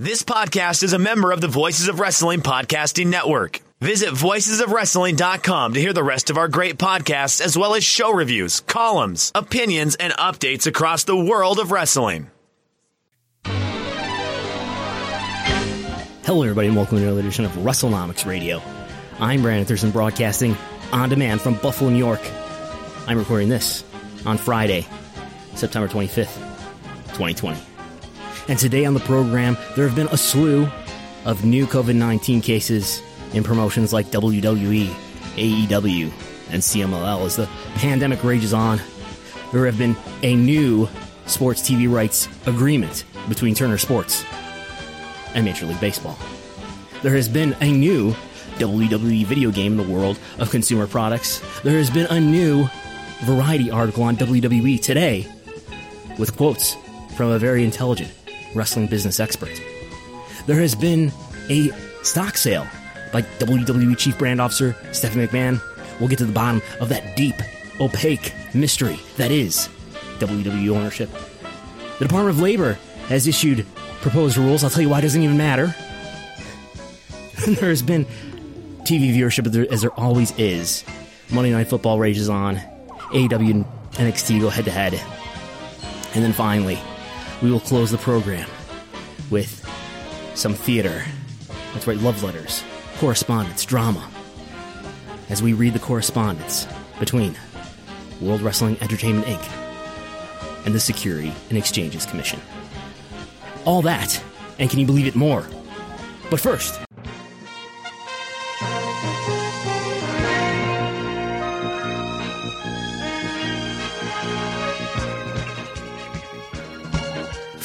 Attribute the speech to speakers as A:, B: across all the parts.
A: This podcast is a member of the Voices of Wrestling Podcasting Network. Visit voicesofwrestling.com to hear the rest of our great podcasts, as well as show reviews, columns, opinions, and updates across the world of wrestling.
B: Hello, everybody, and welcome to another edition of WrestleNomics Radio. I'm Brandon Thurston, broadcasting on demand from Buffalo, New York. I'm recording this on Friday, September 25th, 2020. And today on the program, there have been a slew of new COVID 19 cases in promotions like WWE, AEW, and CMLL as the pandemic rages on. There have been a new sports TV rights agreement between Turner Sports and Major League Baseball. There has been a new WWE video game in the world of consumer products. There has been a new variety article on WWE today with quotes from a very intelligent wrestling business expert. There has been a stock sale by WWE Chief Brand Officer Stephanie McMahon. We'll get to the bottom of that deep, opaque mystery that is WWE ownership. The Department of Labor has issued proposed rules. I'll tell you why it doesn't even matter. there has been TV viewership as there always is. Monday Night Football rages on. AEW and NXT go head to head. And then finally, we will close the program with some theater. Let's write love letters, correspondence, drama. As we read the correspondence between World Wrestling Entertainment Inc. and the Security and Exchanges Commission. All that, and can you believe it more? But first,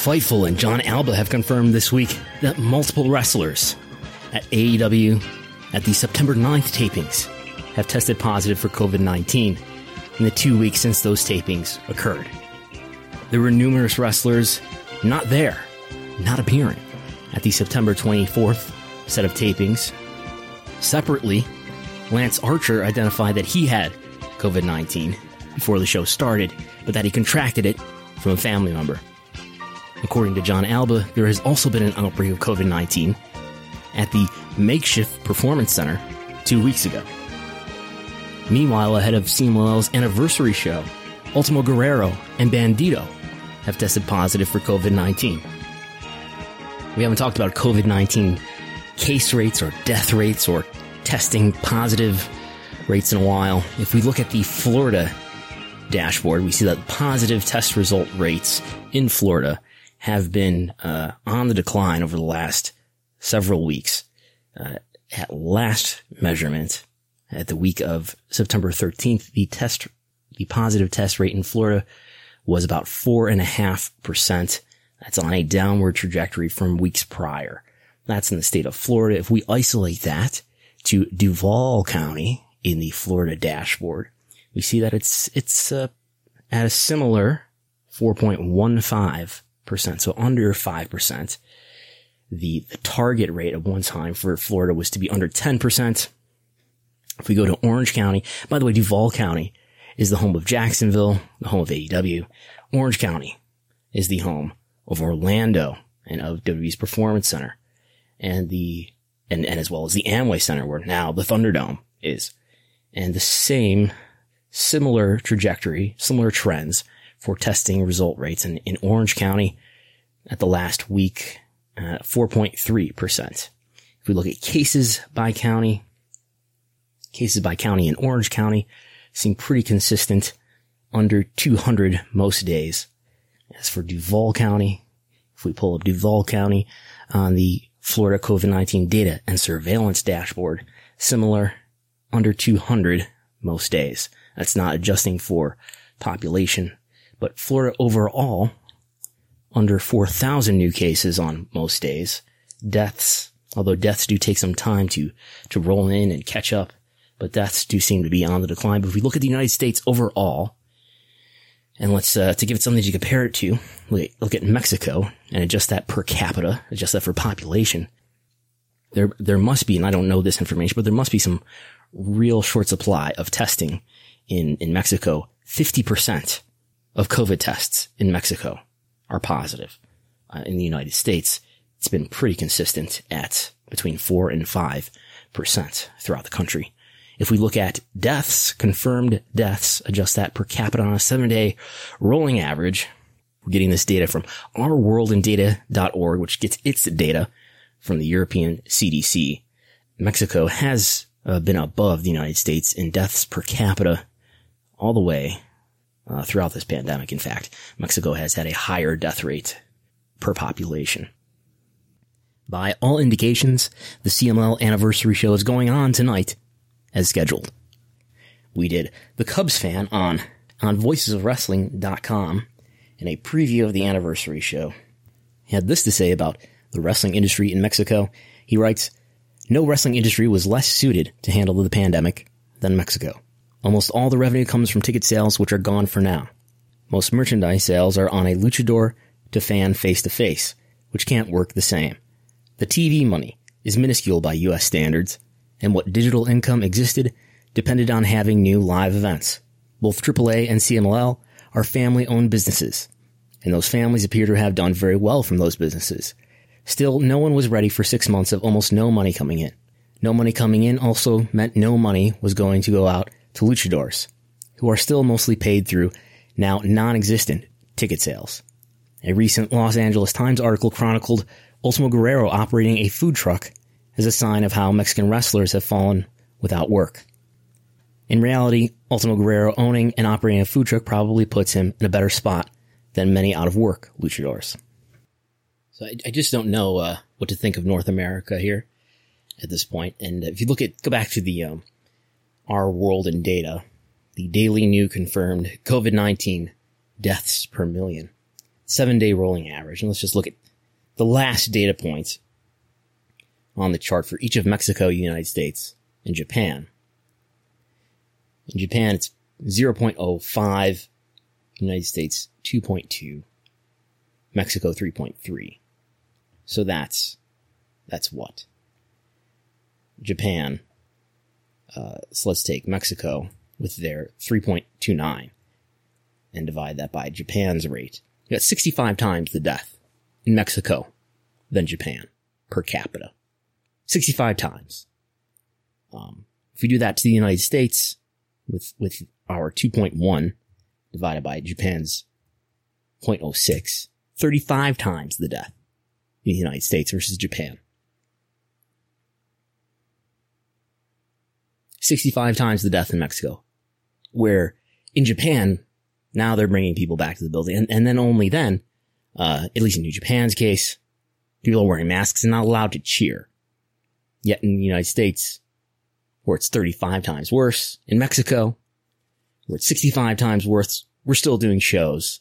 B: Fightful and Jon Alba have confirmed this week that multiple wrestlers at AEW at the September 9th tapings have tested positive for COVID 19 in the two weeks since those tapings occurred. There were numerous wrestlers not there, not appearing at the September 24th set of tapings. Separately, Lance Archer identified that he had COVID 19 before the show started, but that he contracted it from a family member. According to Jon Alba, there has also been an outbreak of COVID 19 at the makeshift performance center two weeks ago. Meanwhile, ahead of CMLL's anniversary show, Ultimo Guerrero and Bandido have tested positive for COVID 19. We haven't talked about COVID 19 case rates or death rates or testing positive rates in a while. If we look at the Florida dashboard, we see that positive test result rates in Florida have been uh, on the decline over the last several weeks. Uh, at last measurement, at the week of September 13th, the test, the positive test rate in Florida was about four and a half percent. That's on a downward trajectory from weeks prior. That's in the state of Florida. If we isolate that to Duval County in the Florida dashboard, we see that it's, it's, uh, at a similar 4.15 percent, so under five percent. The, the target rate at one time for Florida was to be under ten percent. If we go to Orange County, by the way, Duval County is the home of Jacksonville, the home of AEW. Orange County is the home of Orlando and of WWE's Performance Center and the, and, and as well as the Amway Center where now the Thunderdome is. And the same similar trajectory, similar trends for testing result rates in, in Orange County at the last week, uh, 4.3%. If we look at cases by county, cases by county in Orange County seem pretty consistent under 200 most days. As for Duval County, if we pull up Duval County on the Florida COVID-19 data and surveillance dashboard, similar under 200 most days. That's not adjusting for population but Florida overall, under 4,000 new cases on most days. Deaths, although deaths do take some time to, to roll in and catch up, but deaths do seem to be on the decline. But if we look at the United States overall, and let's, uh, to give it something to compare it to, look at Mexico and adjust that per capita, adjust that for population. There, there must be, and I don't know this information, but there must be some real short supply of testing in, in Mexico. 50% of COVID tests in Mexico are positive. Uh, in the United States, it's been pretty consistent at between 4 and 5% throughout the country. If we look at deaths, confirmed deaths, adjust that per capita on a seven day rolling average, we're getting this data from ourworldindata.org, which gets its data from the European CDC. Mexico has uh, been above the United States in deaths per capita all the way uh, throughout this pandemic. In fact, Mexico has had a higher death rate per population. By all indications, the CMLL anniversary show is going on tonight as scheduled. We did the Cubs fan on, on voicesofwrestling.com in a preview of the anniversary show. He had this to say about the wrestling industry in Mexico. He writes, no wrestling industry was less suited to handle the pandemic than Mexico. Almost all the revenue comes from ticket sales, which are gone for now. Most merchandise sales are on a luchador to fan face to face, which can't work the same. The TV money is minuscule by US standards, and what digital income existed depended on having new live events. Both AAA and CMLL are family owned businesses, and those families appear to have done very well from those businesses. Still, no one was ready for six months of almost no money coming in. No money coming in also meant no money was going to go out to luchadors, who are still mostly paid through now non-existent ticket sales. A recent Los Angeles Times article chronicled Ultimo Guerrero operating a food truck as a sign of how Mexican wrestlers have fallen without work. In reality, Ultimo Guerrero owning and operating a food truck probably puts him in a better spot than many out of work luchadors. So I, I just don't know uh, what to think of North America here at this point. And if you look at, go back to the um, our world in data, the daily new confirmed COVID-19 deaths per million, seven day rolling average. And let's just look at the last data points on the chart for each of Mexico, United States, and Japan. In Japan, it's 0.05, United States 2.2, Mexico 3.3. So that's, that's what? Japan. Uh, so let's take Mexico with their 3.29 and divide that by Japan's rate. You got 65 times the death in Mexico than Japan per capita. 65 times. Um, if we do that to the United States with, with our 2.1 divided by Japan's 0.06, 35 times the death in the United States versus Japan. 65 times the death in Mexico. Where in Japan, now they're bringing people back to the building. And, and then only then, uh, at least in New Japan's case, people are wearing masks and not allowed to cheer. Yet in the United States, where it's 35 times worse, in Mexico, where it's 65 times worse, we're still doing shows.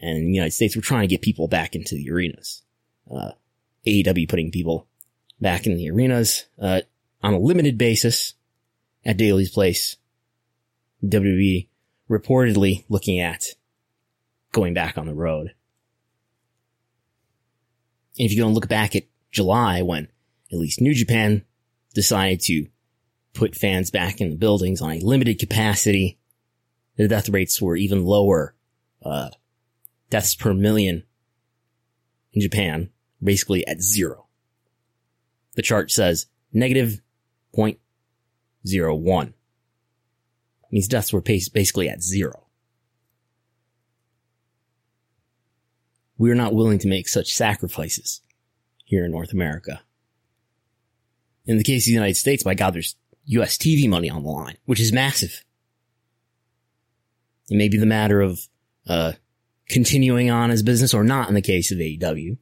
B: And in the United States, we're trying to get people back into the arenas. Uh, AEW putting people back in the arenas, uh, on a limited basis at Daily's Place. WWE reportedly looking at going back on the road. And if you go and look back at July when at least New Japan decided to put fans back in the buildings on a limited capacity. The death rates were even lower. Uh, deaths per million in Japan, basically at zero. The chart says negative 0.01. Means deaths were basically at zero. We are not willing to make such sacrifices here in North America. In the case of the United States, by God, there's US TV money on the line, which is massive. It may be the matter of, uh, continuing on as business or not in the case of AEW.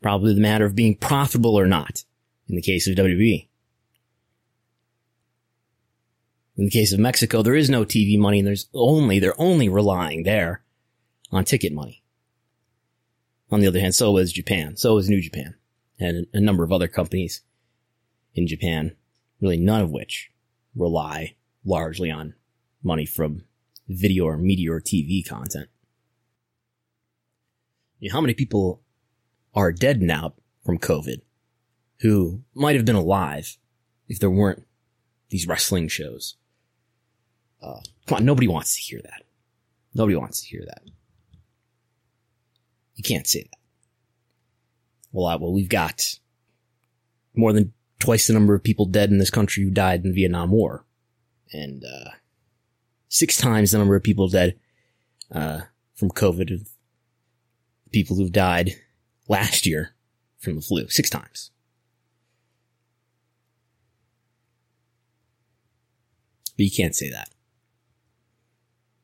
B: Probably the matter of being profitable or not in the case of WWE. In the case of Mexico, there is no TV money and there's only, they're only relying there on ticket money. On the other hand, so is Japan. So is New Japan and a number of other companies in Japan, really none of which rely largely on money from video or media or TV content. You know, how many people are dead now from COVID who might have been alive if there weren't these wrestling shows? Uh, come on, nobody wants to hear that. Nobody wants to hear that. You can't say that. Well, well, we've got more than twice the number of people dead in this country who died in the Vietnam War, and uh, six times the number of people dead uh, from COVID. Of people who've died last year from the flu, six times. But you can't say that.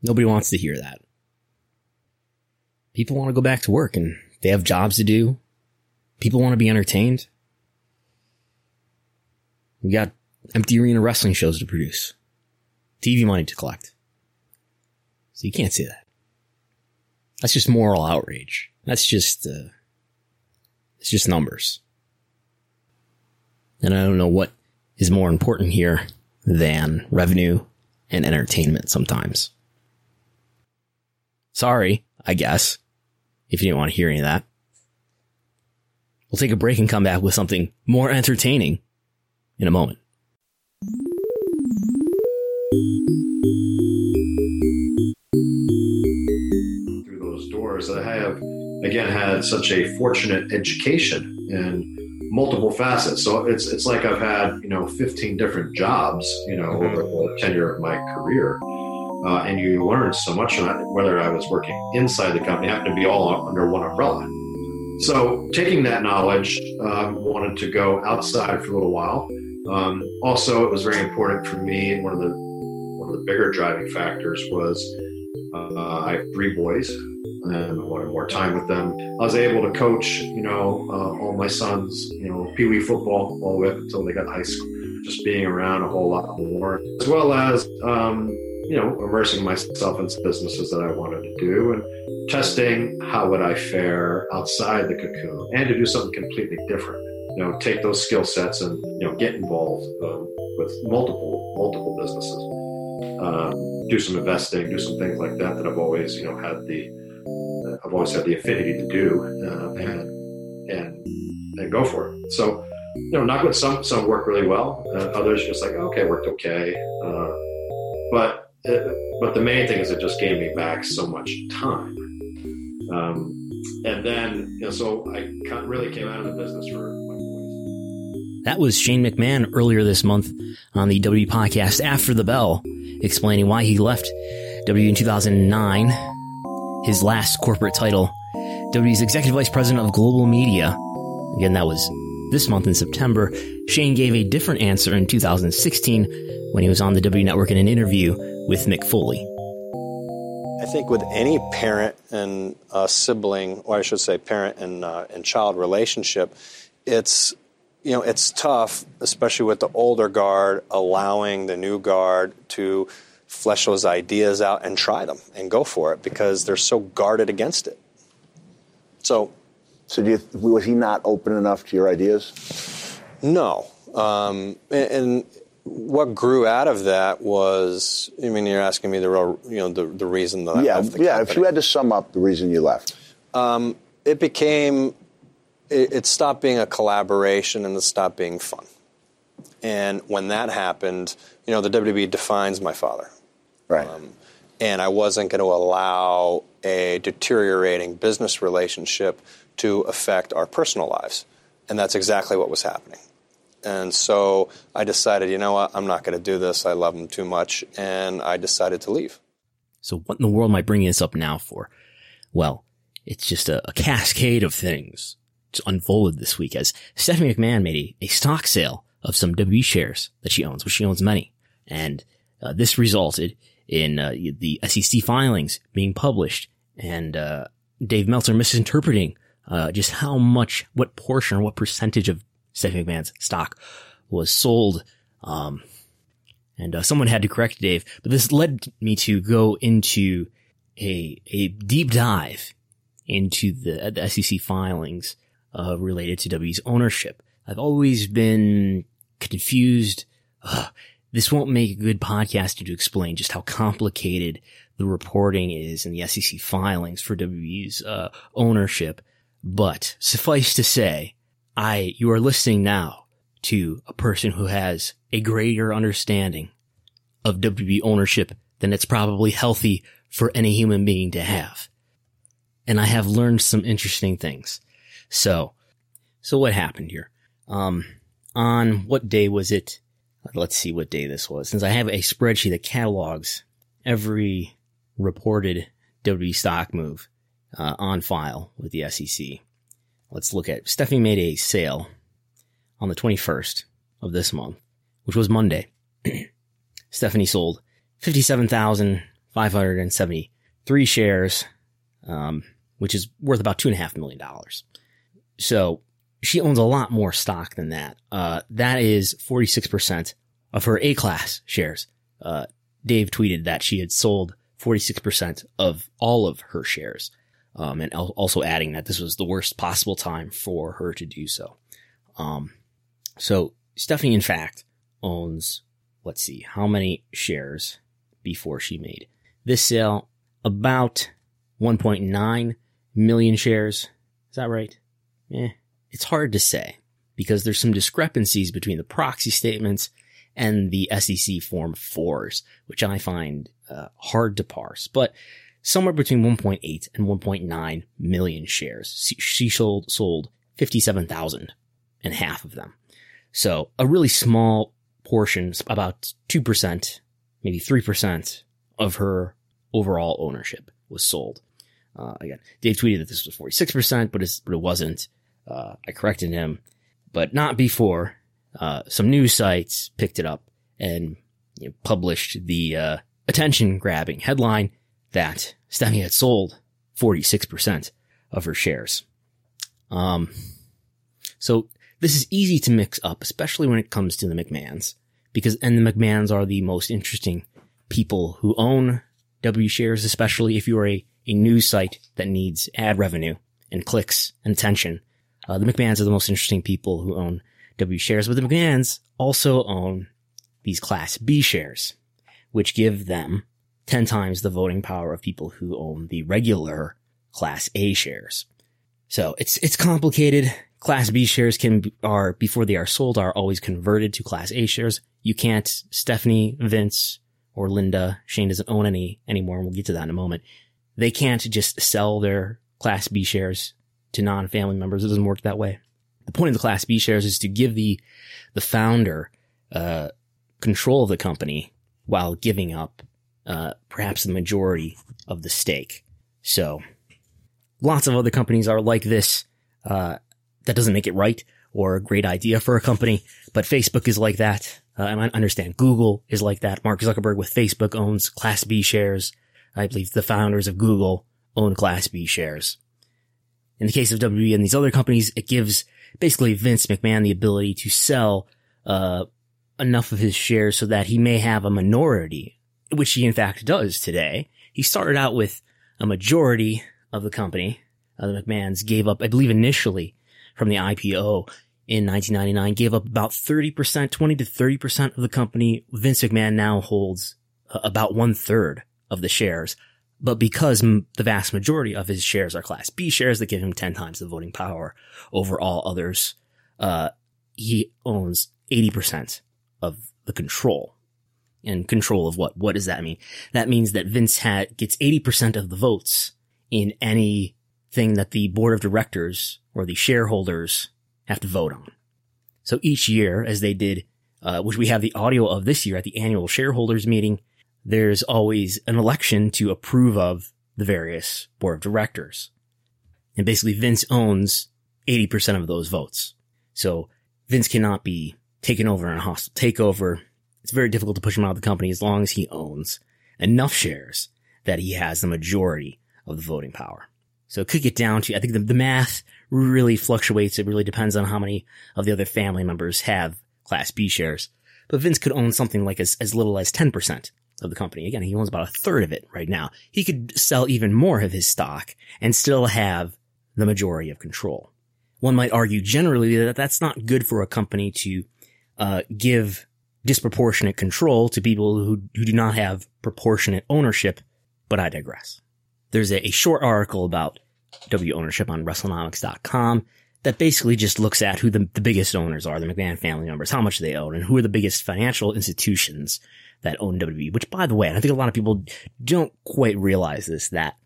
B: Nobody wants to hear that. People want to go back to work and they have jobs to do. People want to be entertained. We got empty arena wrestling shows to produce, TV money to collect. So you can't say that. That's just moral outrage. That's just, uh, it's just numbers. And I don't know what is more important here than revenue and entertainment sometimes. Sorry, I guess, if you didn't want to hear any of that. We'll take a break and come back with something more entertaining in a moment.
C: Through those doors, I have again had such a fortunate education and multiple facets. So it's it's like I've had you know 15 different jobs you know mm-hmm. over the tenure of my career, uh, and you learn so much. Whether I was working inside the company, happened to be all under one umbrella. So taking that knowledge, um, wanted to go outside for a little while. Um, also, it was very important for me, and one of the one of the bigger driving factors was uh, I have three boys, and I wanted more time with them. I was able to coach, you know, uh, all my sons, you know, pee wee football all the way up until they got high school. Just being around a whole lot more, as well as um, you know, immersing myself in businesses that I wanted to do and testing how would I fare outside the cocoon and to do something completely different. You know, take those skill sets and you know get involved um, with multiple multiple businesses. Um, do some investing, do some things like that that I've always you know had the uh, I've always had the affinity to do uh, and and and go for it. So you know, not with some some work really well, uh, others just like okay, worked okay, uh, but but the main thing is it just gave me back so much time. Um, and then, you know, so I really came out of the business for my boys.
B: That was Shane McMahon earlier this month on the W podcast After the Bell, explaining why he left W in 2009, his last corporate title, W's Executive Vice President of Global Media. Again, that was this month in September. Shane gave a different answer in 2016 when he was on the W Network in an interview with Mick Foley.
D: I think with any parent and sibling, or I should say parent and, uh, and child relationship, it's you know it's tough, especially with the older guard, allowing the new guard to flesh those ideas out and try them and go for it because they're so guarded against it. So,
E: so you, was he not open enough to your ideas?
D: No, um, and, and what grew out of that was, I mean, you're asking me the real, you know, the, the reason that
E: yeah,
D: I
E: left the yeah. Company. If you had to sum up the reason you left,
D: um, it became, it, it, stopped being a collaboration and it stopped being fun. And when that happened, you know, the WWE defines my father,
E: right? Um,
D: and I wasn't going to allow a deteriorating business relationship to affect our personal lives, and that's exactly what was happening. And so I decided, you know what, I'm not going to do this. I love him too much. And I decided to leave.
B: So what in the world am I bringing this up now for? Well, it's just a, a cascade of things to unfolded this week as Stephanie McMahon made a, a stock sale of some W shares that she owns, which she owns many. And uh, this resulted in uh, the SEC filings being published and uh, Dave Meltzer misinterpreting uh, just how much, what portion or what percentage of Stephanie McMahon's stock was sold. Um, and uh, someone had to correct Dave, but this led me to go into a a deep dive into the, the SEC filings uh, related to W's ownership. I've always been confused. Ugh, this won't make a good podcast to explain just how complicated the reporting is in the SEC filings for WWE's uh, ownership. But suffice to say, I, you are listening now to a person who has a greater understanding of WB ownership than it's probably healthy for any human being to have. And I have learned some interesting things. So So what happened here? Um, on what day was it? Let's see what day this was. Since I have a spreadsheet that catalogs every reported WB stock move uh, on file with the SEC. Let's look at Stephanie made a sale on the 21st of this month, which was Monday. Stephanie sold 57,573 shares, um, which is worth about two and a half million dollars. So she owns a lot more stock than that. Uh, that is 46% of her A class shares. Uh, Dave tweeted that she had sold 46% of all of her shares. Um, and also adding that this was the worst possible time for her to do so. Um, so Stephanie, in fact, owns, let's see, how many shares before she made this sale? About 1.9 million shares. Is that right? Eh, it's hard to say because there's some discrepancies between the proxy statements and the SEC Form 4s, which I find uh, hard to parse. But somewhere between 1.8 and 1.9 million shares. She sold, sold 57,000 and half of them. So a really small portion, about 2%, maybe 3% of her overall ownership was sold. Uh, again, Dave tweeted that this was 46%, but, but it wasn't. Uh, I corrected him, but not before uh, some news sites picked it up and you know, published the uh, attention grabbing headline that Stephanie had sold 46% of her shares. Um, so this is easy to mix up, especially when it comes to the McMahons, because, and the McMahons are the most interesting people who own W shares, especially if you are a, a news site that needs ad revenue and clicks and attention. Uh, the McMahons are the most interesting people who own W shares, but the McMahons also own these class B shares, which give them 10 times the voting power of people who own the regular class A shares. So it's, it's complicated. Class B shares can, are, before they are sold, are always converted to class A shares. You can't, Stephanie, Vince, or Linda, Shane doesn't own any anymore, and we'll get to that in a moment. They can't just sell their class B shares to non-family members. It doesn't work that way. The point of the class B shares is to give the, the founder, uh, control of the company while giving up uh, perhaps the majority of the stake. So lots of other companies are like this. Uh, that doesn't make it right or a great idea for a company, but Facebook is like that. Uh, and I understand Google is like that. Mark Zuckerberg with Facebook owns Class B shares. I believe the founders of Google own Class B shares. In the case of WWE and these other companies, it gives basically Vince McMahon the ability to sell uh, enough of his shares so that he may have a minority which he in fact does today. He started out with a majority of the company. Uh, the McMahons gave up, I believe initially from the IPO in 1999, gave up about 30%, 20 to 30% of the company. Vince McMahon now holds uh, about one third of the shares. But because m- the vast majority of his shares are class B shares that give him 10 times the voting power over all others, uh, he owns 80% of the control and control of what? What does that mean? That means that Vince had, gets 80% of the votes in anything that the board of directors or the shareholders have to vote on. So each year, as they did, uh, which we have the audio of this year at the annual shareholders meeting, there's always an election to approve of the various board of directors. And basically Vince owns 80% of those votes. So Vince cannot be taken over in a hostile takeover it's very difficult to push him out of the company as long as he owns enough shares that he has the majority of the voting power. So it could get down to, I think the, the math really fluctuates. It really depends on how many of the other family members have class B shares. But Vince could own something like as, as little as 10% of the company. Again, he owns about a third of it right now. He could sell even more of his stock and still have the majority of control. One might argue generally that that's not good for a company to uh, give disproportionate control to people who, who do not have proportionate ownership, but I digress. There's a, a short article about W ownership on WrestleNomics.com that basically just looks at who the, the biggest owners are, the McMahon family members, how much they own, and who are the biggest financial institutions that own WWE. Which, by the way, I think a lot of people don't quite realize this, that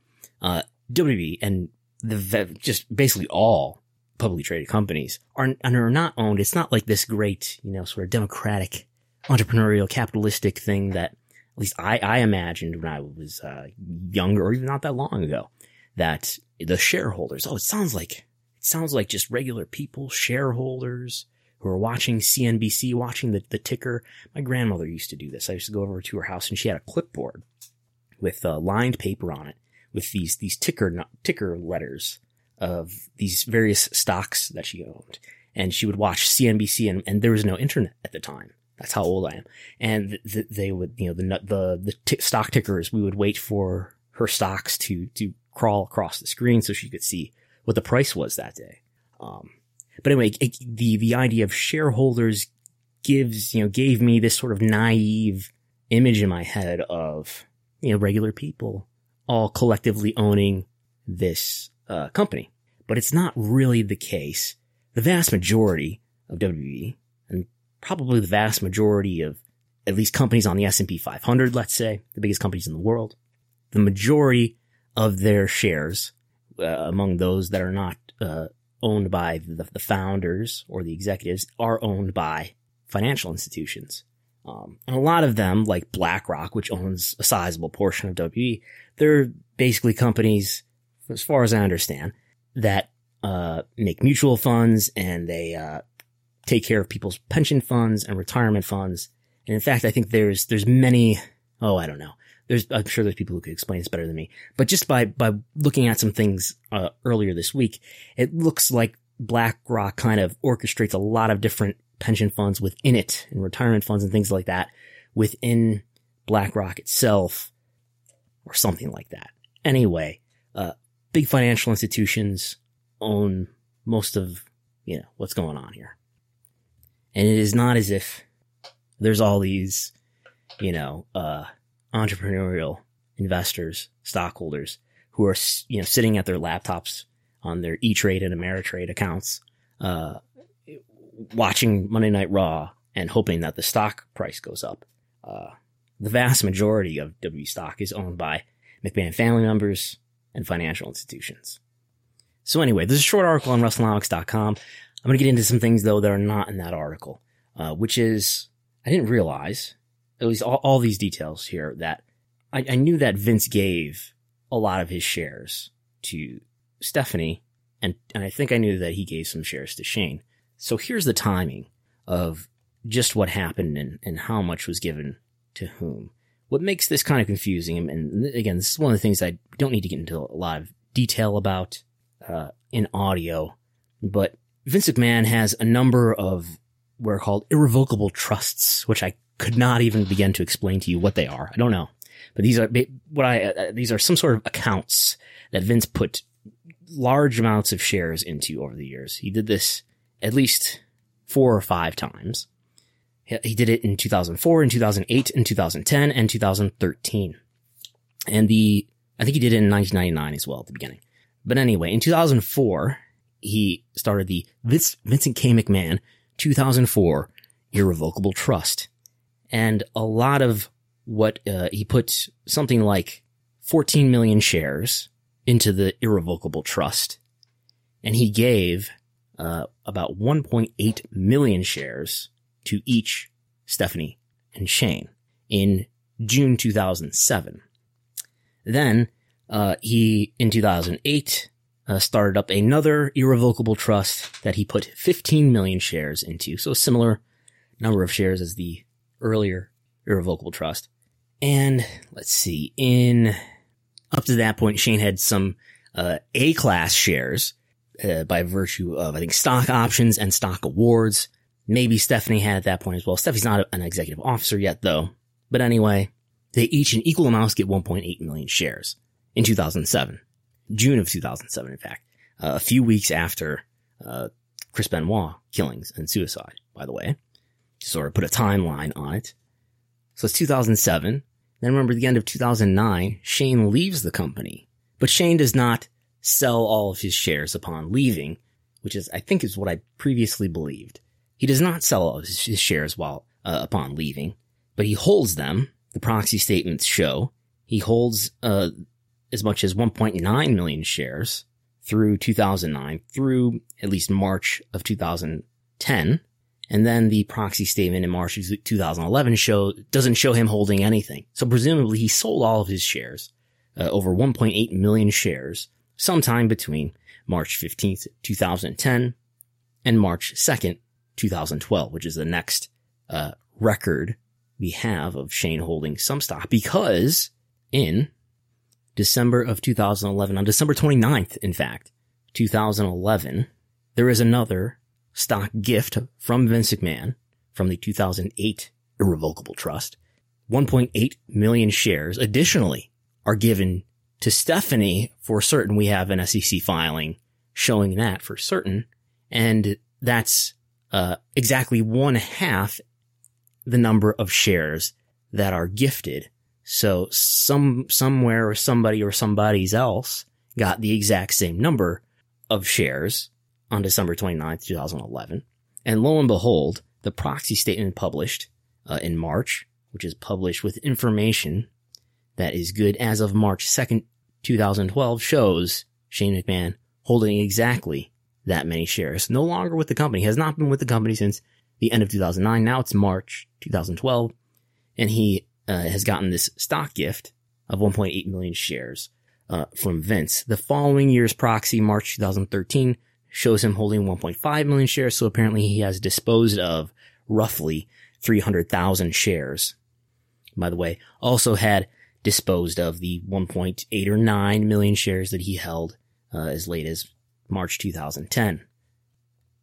B: uh, WWE and the just basically all publicly traded companies are, are not owned. It's not like this great, you know, sort of democratic, entrepreneurial, capitalistic thing that at least I, I imagined when I was uh, younger or even not that long ago that the shareholders, oh, it sounds like, it sounds like just regular people, shareholders who are watching CNBC, watching the, the ticker. My grandmother used to do this. I used to go over to her house and she had a clipboard with uh, lined paper on it with these, these ticker, ticker letters of these various stocks that she owned. And she would watch CNBC and, and there was no internet at the time. That's how old I am. And th- they would, you know, the, the, the t- stock tickers, we would wait for her stocks to, to crawl across the screen so she could see what the price was that day. Um, but anyway, it, the, the idea of shareholders gives, you know, gave me this sort of naive image in my head of, you know, regular people all collectively owning this, uh, company. But it's not really the case. The vast majority of WWE probably the vast majority of at least companies on the S&P 500, let's say, the biggest companies in the world, the majority of their shares uh, among those that are not uh, owned by the, the, founders or the executives are owned by financial institutions. Um, and a lot of them, like BlackRock, which owns a sizable portion of WE, they're basically companies, as far as I understand, that uh, make mutual funds and they uh, take care of people's pension funds and retirement funds. And in fact, I think there's there's many. Oh, I don't know. There's I'm sure there's people who could explain this better than me. But just by by looking at some things uh, earlier this week, it looks like BlackRock kind of orchestrates a lot of different pension funds within it and retirement funds and things like that within BlackRock itself or something like that. Anyway, uh, big financial institutions own most of, you know, what's going on here. And it is not as if there's all these, you know, uh, entrepreneurial investors, stockholders who are, you know, sitting at their laptops on their E-Trade and Ameritrade accounts, uh, watching Monday Night Raw and hoping that the stock price goes up. Uh, the vast majority of W stock is owned by McMahon family members and financial institutions. So anyway, this is a short article on WrestleNomics.com. I'm going to get into some things though that are not in that article, uh, which is I didn't realize at least all, all these details here that I, I, knew that Vince gave a lot of his shares to Stephanie, and and I think I knew that he gave some shares to Shane. So here's the timing of just what happened and, and how much was given to whom. What makes this kind of confusing, and again, this is one of the things I don't need to get into a lot of detail about uh, in audio, but Vince McMahon has a number of what are called irrevocable trusts, which I could not even begin to explain to you what they are. I don't know, but these are what I uh, these are some sort of accounts that Vince put large amounts of shares into over the years. He did this at least four or five times. He did it in 2004, in 2008, in 2010, and 2013. And the, I think he did it in 1999 as well at the beginning. But anyway, in 2004, he started the Vincent K. McMahon 2004 Irrevocable Trust. And a lot of what, uh, he put something like 14 million shares into the Irrevocable Trust. And he gave, uh, about 1.8 million shares to each Stephanie and Shane in June 2007. Then uh, he, in 2008, uh, started up another irrevocable trust that he put 15 million shares into. So a similar number of shares as the earlier irrevocable trust. And let's see, in up to that point, Shane had some uh, A class shares uh, by virtue of, I think, stock options and stock awards. Maybe Stephanie had at that point as well. Stephanie's not an executive officer yet, though. But anyway, they each in equal amounts get 1.8 million shares in 2007. June of 2007, in fact. Uh, a few weeks after uh, Chris Benoit killings and suicide, by the way. To sort of put a timeline on it. So it's 2007. Then remember the end of 2009, Shane leaves the company. But Shane does not sell all of his shares upon leaving, which is, I think is what I previously believed. He does not sell all his shares while, uh, upon leaving, but he holds them. The proxy statements show he holds, uh, as much as 1.9 million shares through 2009 through at least March of 2010. And then the proxy statement in March of 2011 show, doesn't show him holding anything. So presumably he sold all of his shares, uh, over 1.8 million shares sometime between March 15th, 2010 and March 2nd, 2012, which is the next, uh, record we have of Shane holding some stock because in December of 2011, on December 29th, in fact, 2011, there is another stock gift from Vince McMahon from the 2008 Irrevocable Trust. 1.8 million shares additionally are given to Stephanie for certain. We have an SEC filing showing that for certain. And that's, uh, exactly one half the number of shares that are gifted. So some, somewhere or somebody or somebody's else got the exact same number of shares on December 29th, 2011. And lo and behold, the proxy statement published uh, in March, which is published with information that is good as of March 2nd, 2012 shows Shane McMahon holding exactly that many shares. No longer with the company, has not been with the company since the end of 2009. Now it's March 2012 and he uh, has gotten this stock gift of 1.8 million shares uh, from Vince. The following year's proxy, March 2013, shows him holding 1.5 million shares. So apparently he has disposed of roughly 300,000 shares. By the way, also had disposed of the 1.8 or 9 million shares that he held uh, as late as March 2010.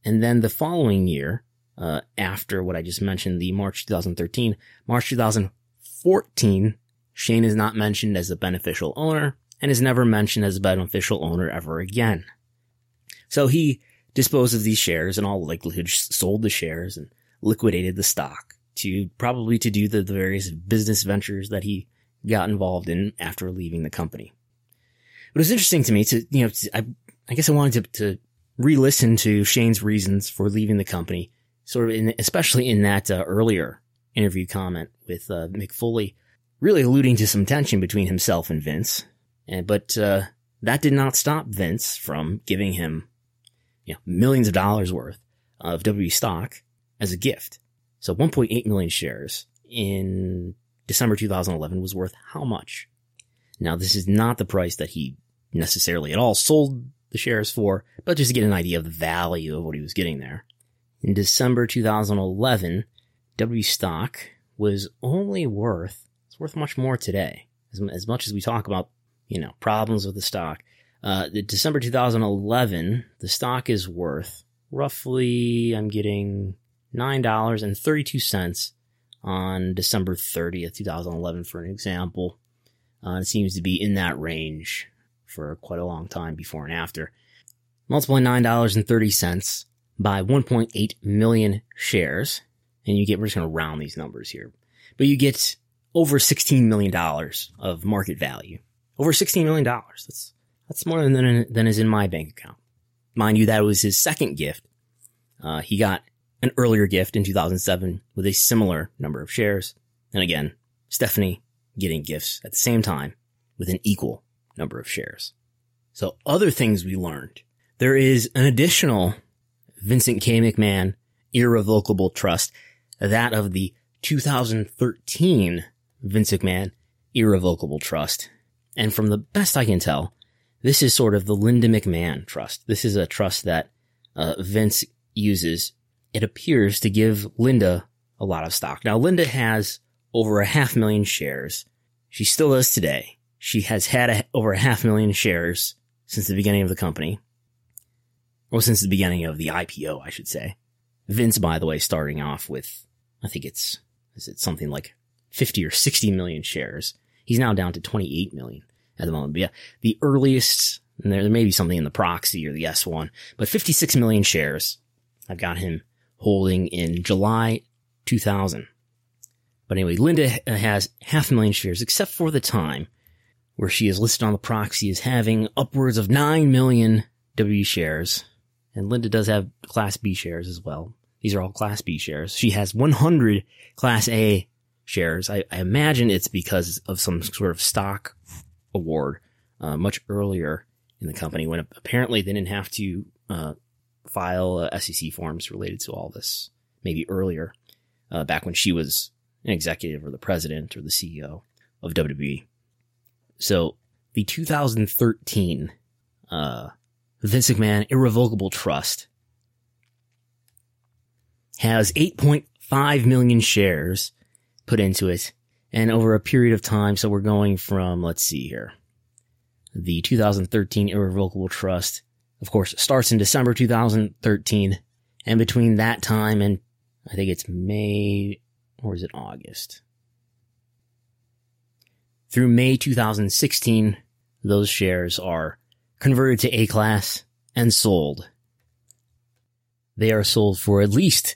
B: And then the following year, uh, after what I just mentioned, the March 2013, March 2014, Shane is not mentioned as a beneficial owner and is never mentioned as a beneficial owner ever again. So he disposed of these shares and all likelihood sold the shares and liquidated the stock to probably to do the, the various business ventures that he got involved in after leaving the company. It was interesting to me to, you know, to, I, I guess I wanted to, to re-listen to Shane's reasons for leaving the company, sort of in, especially in that uh, earlier interview comment with uh, Mick Foley, really alluding to some tension between himself and Vince. And, but, uh, that did not stop Vince from giving him, you know, millions of dollars worth of W stock as a gift. So 1.8 million shares in December 2011 was worth how much? Now, this is not the price that he necessarily at all sold the shares for, but just to get an idea of the value of what he was getting there. In December 2011, W stock was only worth, it's worth much more today. As, as much as we talk about, you know, problems with the stock, uh, the December 2011, the stock is worth roughly, I'm getting $9.32 on December 30th, 2011, for an example. Uh, it seems to be in that range for quite a long time before and after. Multiply $9.30 by 1.8 million shares, and you get, we're just going to round these numbers here, but you get over $16 million of market value. Over $16 million. That's, that's more than, than is in my bank account. Mind you, that was his second gift. Uh, he got an earlier gift in 2007 with a similar number of shares. And again, Stephanie getting gifts at the same time with an equal number of shares. So other things we learned. There is an additional Vincent K. McMahon irrevocable trust, that of the 2013 Vince McMahon irrevocable trust. And from the best I can tell, this is sort of the Linda McMahon trust. This is a trust that uh, Vince uses. It appears to give Linda a lot of stock. Now, Linda has over a half million shares. She still does today. She has had a, over a half million shares since the beginning of the company. Or since the beginning of the IPO, I should say. Vince, by the way, starting off with, I think it's, is it something like 50 or 60 million shares. He's now down to 28 million at the moment. But yeah, the earliest, and there, there may be something in the proxy or the S1, but 56 million shares. I've got him holding in July 2000. But anyway, Linda uh, has half a million shares, except for the time where she is listed on the proxy as having upwards of 9 million W shares. And Linda does have Class B shares as well. These are all Class B shares. She has 100 Class A shares. I, I imagine it's because of some sort of stock award uh, much earlier in the company when apparently they didn't have to uh, file uh, SEC forms related to all this maybe earlier, uh, back when she was an executive or the president or the CEO of WWE. So the 2013 uh, Vince McMahon Irrevocable Trust has 8.5 million shares put into it. And over a period of time, so we're going from, let's see here, the 2013 Irrevocable Trust, of course, starts in December 2013. And between that time and I think it's May, or is it August? Through May 2016, those shares are converted to A class and sold. They are sold for at least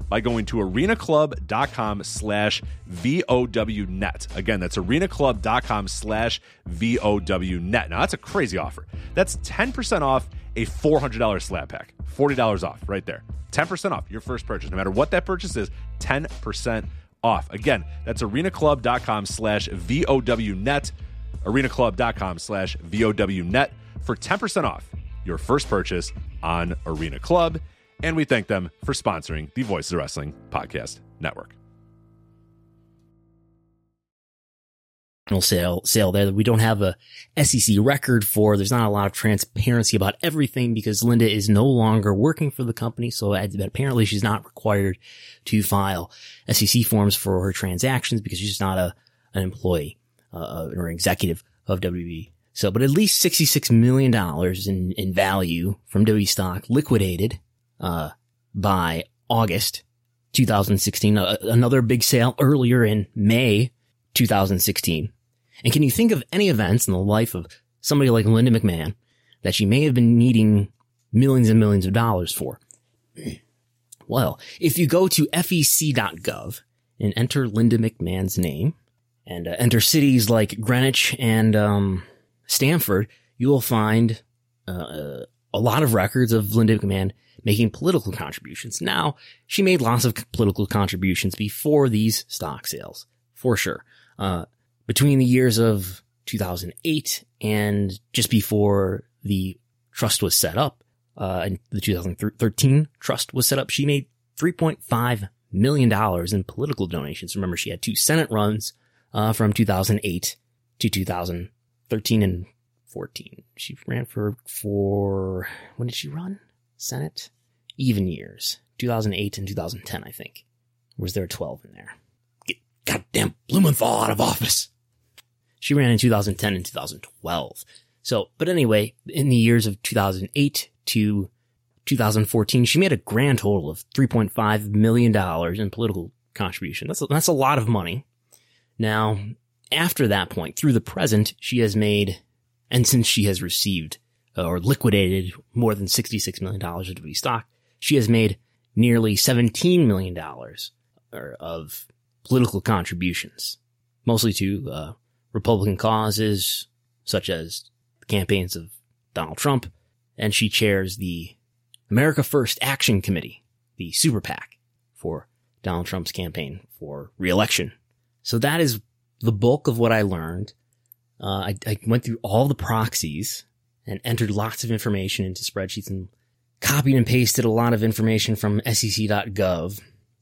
F: by going to arenaclub.com slash VOWnet. Again, that's arenaclub.com slash VOWnet. Now, that's a crazy offer. That's 10% off a $400 slab pack. $40 off right there. 10% off your first purchase. No matter what that purchase is, 10% off. Again, that's arenaclub.com slash VOWnet. Arenaclub.com slash VOWnet for 10% off your first purchase on Arena Club and we thank them for sponsoring the Voices of Wrestling Podcast Network.
B: Sale sale there that we don't have a SEC record for. There's not a lot of transparency about everything because Linda is no longer working for the company, so apparently she's not required to file SEC forms for her transactions because she's not a an employee uh, or executive of WB. So, but at least $66 million in, in value from W stock liquidated uh, by August 2016. Uh, another big sale earlier in May 2016. And can you think of any events in the life of somebody like Linda McMahon that she may have been needing millions and millions of dollars for? Well, if you go to fec.gov and enter Linda McMahon's name and uh, enter cities like Greenwich and um, Stamford, you will find uh, uh a lot of records of Linda McMahon making political contributions. Now, she made lots of political contributions before these stock sales, for sure. Uh, between the years of 2008 and just before the trust was set up, uh, and the 2013 trust was set up, she made $3.5 million in political donations. Remember, she had two Senate runs, uh, from 2008 to 2013 and 14. She ran for, for, when did she run? Senate, even years, 2008 and 2010, I think. Or was there a 12 in there? Get goddamn Blumenthal out of office. She ran in 2010 and 2012. So, but anyway, in the years of 2008 to 2014, she made a grand total of $3.5 million in political contribution. That's a, that's a lot of money. Now, after that point, through the present, she has made, and since she has received uh, or liquidated more than $66 million of WWE stock, she has made nearly $17 million of political contributions, mostly to uh, Republican causes such as the campaigns of Donald Trump, and she chairs the America First Action Committee, the super PAC for Donald Trump's campaign for reelection. So that is the bulk of what I learned. Uh, I, I went through all the proxies and entered lots of information into spreadsheets and copied and pasted a lot of information from sec.gov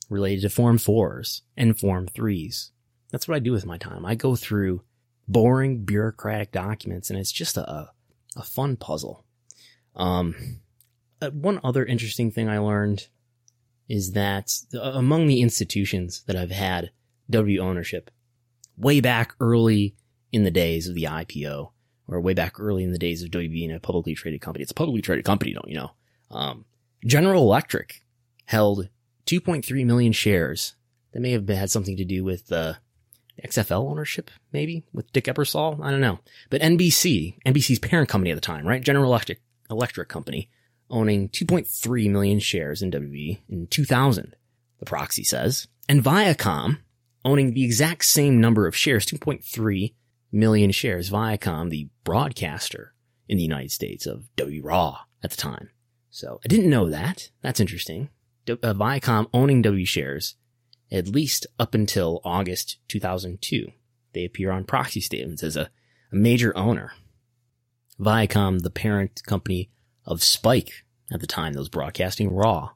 B: related to Form 4s and Form 3s. That's what I do with my time. I go through boring bureaucratic documents and it's just a, a fun puzzle. Um, uh, one other interesting thing I learned is that uh, among the institutions that I've had W ownership, way back early in the days of the IPO, or way back early in the days of W being a publicly traded company. It's a publicly traded company, don't you know? Um, General Electric held 2.3 million shares. That may have been, had something to do with the XFL ownership, maybe with Dick Ebersol. I don't know. But NBC, NBC's parent company at the time, right? General Electric, Electric Company, owning 2.3 million shares in WB in 2000, the proxy says, and Viacom owning the exact same number of shares, 2.3 million shares. Viacom, the broadcaster in the United States of W Raw at the time. So I didn't know that. That's interesting. uh, Viacom owning W shares at least up until August 2002. They appear on proxy statements as a, a major owner. Viacom, the parent company of Spike at the time that was broadcasting Raw.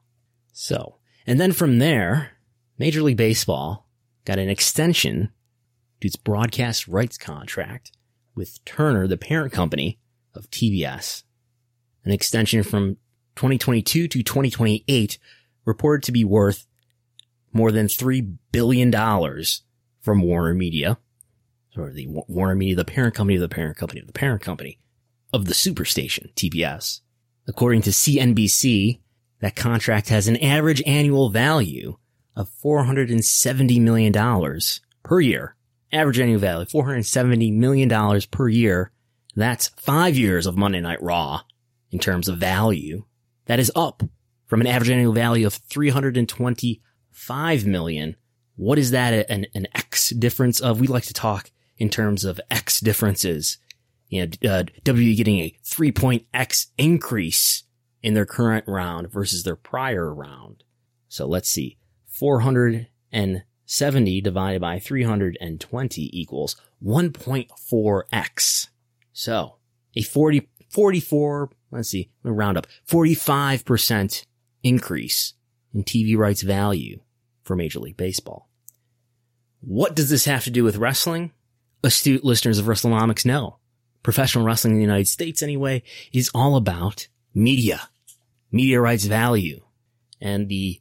B: So, and then from there, Major League Baseball got an extension to its broadcast rights contract with Turner, the parent company of TBS. An extension from 2022 to 2028 reported to be worth more than $3 billion from Warner Media, or the Warner Media, the parent company of the parent company of the parent company of the superstation, TBS. According to CNBC, that contract has an average annual value of $470 million per year. Average annual value, $470 million per year. That's five years of Monday Night Raw in terms of value. That is up from an average annual value of 325 million. What is that an, an X difference of? We like to talk in terms of X differences you know, uh, WWE getting a three point X increase in their current round versus their prior round. So let's see. 470 divided by 320 equals 1.4x. So a 40, 44, let's see, let me round up, 45% increase in TV rights value for Major League Baseball. What does this have to do with wrestling? Astute listeners of WrestleNomics know professional wrestling in the United States anyway, is all about media, media rights value, and the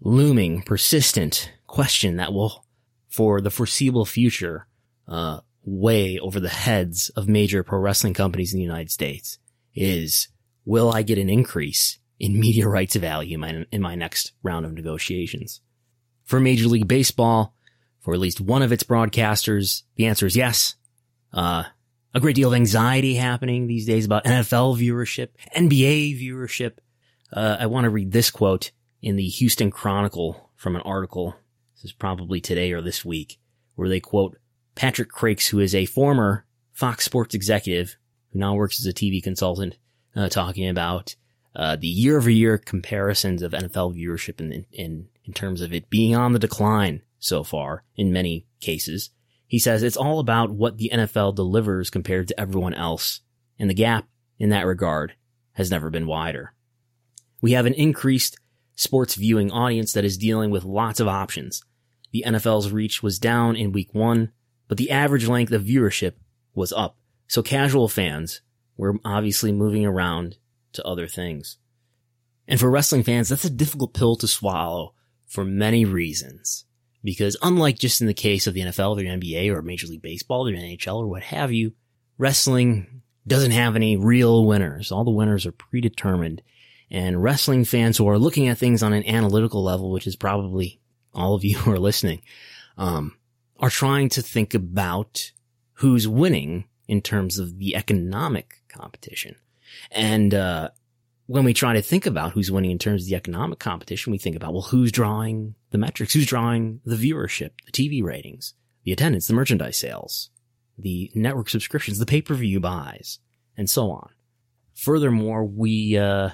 B: looming, persistent question that will, for the foreseeable future, uh, weigh over the heads of major pro wrestling companies in the United States is, will I get an increase in media rights value in my, in my next round of negotiations? For Major League Baseball, for at least one of its broadcasters, the answer is yes. Uh, a great deal of anxiety happening these days about NFL viewership, NBA viewership. Uh, I want to read this quote in the Houston Chronicle from an article. This is probably today or this week, where they quote Patrick Crakes, who is a former Fox Sports executive who now works as a TV consultant, uh, talking about uh, the year-over-year comparisons of NFL viewership in, in in terms of it being on the decline so far in many cases, he says it's all about what the NFL delivers compared to everyone else, and the gap in that regard has never been wider. We have an increased sports viewing audience that is dealing with lots of options. The NFL's reach was down in week one, but the average length of viewership was up. So casual fans were obviously moving around to other things. And for wrestling fans, that's a difficult pill to swallow for many reasons. Because unlike just in the case of the NFL or the NBA or Major League Baseball or NHL or what have you, wrestling doesn't have any real winners. All the winners are predetermined. And wrestling fans who are looking at things on an analytical level, which is probably all of you who are listening, um, are trying to think about who's winning in terms of the economic competition. And, uh, when we try to think about who's winning in terms of the economic competition, we think about, well, who's drawing the metrics? Who's drawing the viewership, the TV ratings, the attendance, the merchandise sales, the network subscriptions, the pay-per-view buys, and so on. Furthermore, we, uh,